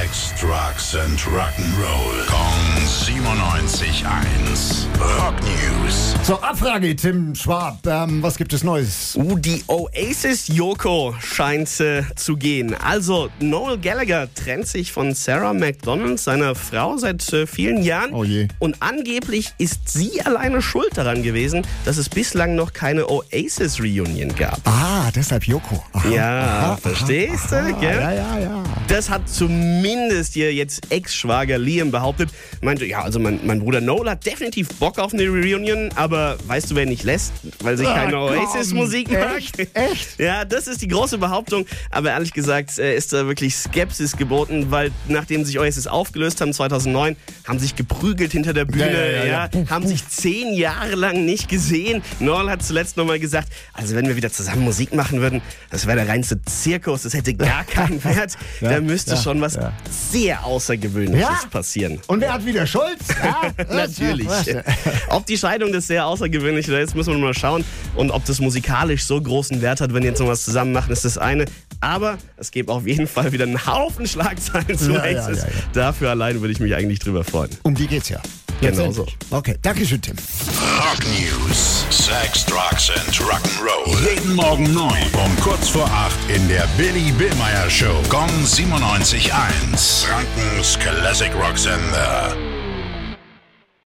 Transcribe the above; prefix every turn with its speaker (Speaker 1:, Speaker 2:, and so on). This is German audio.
Speaker 1: Sex, Drugs and Rock'n'Roll. Kong 97.1. Rock News.
Speaker 2: So, Abfrage, Tim Schwab. Ähm, was gibt es Neues?
Speaker 3: Uh, die Oasis Yoko scheint äh, zu gehen. Also, Noel Gallagher trennt sich von Sarah McDonald, seiner Frau, seit äh, vielen Jahren.
Speaker 2: Oh je.
Speaker 3: Und angeblich ist sie alleine schuld daran gewesen, dass es bislang noch keine Oasis-Reunion gab.
Speaker 2: Ah, deshalb Yoko. Aha,
Speaker 3: Ja,
Speaker 2: aha,
Speaker 3: verstehst
Speaker 2: aha,
Speaker 3: du, gell?
Speaker 2: Ja, ja, ja.
Speaker 3: Das hat zumindest ihr jetzt Ex-Schwager Liam behauptet. Meinte, ja, also mein, mein Bruder Noel hat definitiv Bock auf eine Reunion, aber weißt du, wer nicht lässt? Weil sich
Speaker 2: Ah,
Speaker 3: keine Oasis-Musik mag.
Speaker 2: echt? Echt?
Speaker 3: Ja, das ist die große Behauptung. Aber ehrlich gesagt äh, ist da wirklich Skepsis geboten, weil nachdem sich Oasis aufgelöst haben 2009, haben sich geprügelt hinter der Bühne,
Speaker 2: Ja, ja, ja, ja.
Speaker 3: haben sich zehn Jahre lang nicht gesehen. Noel hat zuletzt nochmal gesagt, also wenn wir wieder zusammen Musik machen würden, das wäre der reinste Zirkus, das hätte gar keinen Wert.
Speaker 2: Ja,
Speaker 3: da müsste schon was sehr Außergewöhnliches passieren.
Speaker 2: Und wer hat wieder Schuld? Ja?
Speaker 3: Natürlich. Ob die Scheidung das sehr außergewöhnlich ist, müssen wir mal schauen. Und ob das musikalisch so großen Wert hat, wenn die jetzt noch was zusammen machen, ist das eine. Aber es gibt auf jeden Fall wieder einen Haufen Schlagzeilen zu
Speaker 2: Ja, ja, ja.
Speaker 3: Dafür allein würde ich mich eigentlich drüber freuen.
Speaker 2: Um die geht's ja.
Speaker 3: Genau
Speaker 2: Letztendlich. Okay, danke schön, Tim.
Speaker 1: Rock News. Sex, Drugs and Rock'n'Roll. Jeden Morgen 9 um kurz vor 8 in der Billy Billmeyer Show. Gong 97.1. Frankens Classic Rock Sender.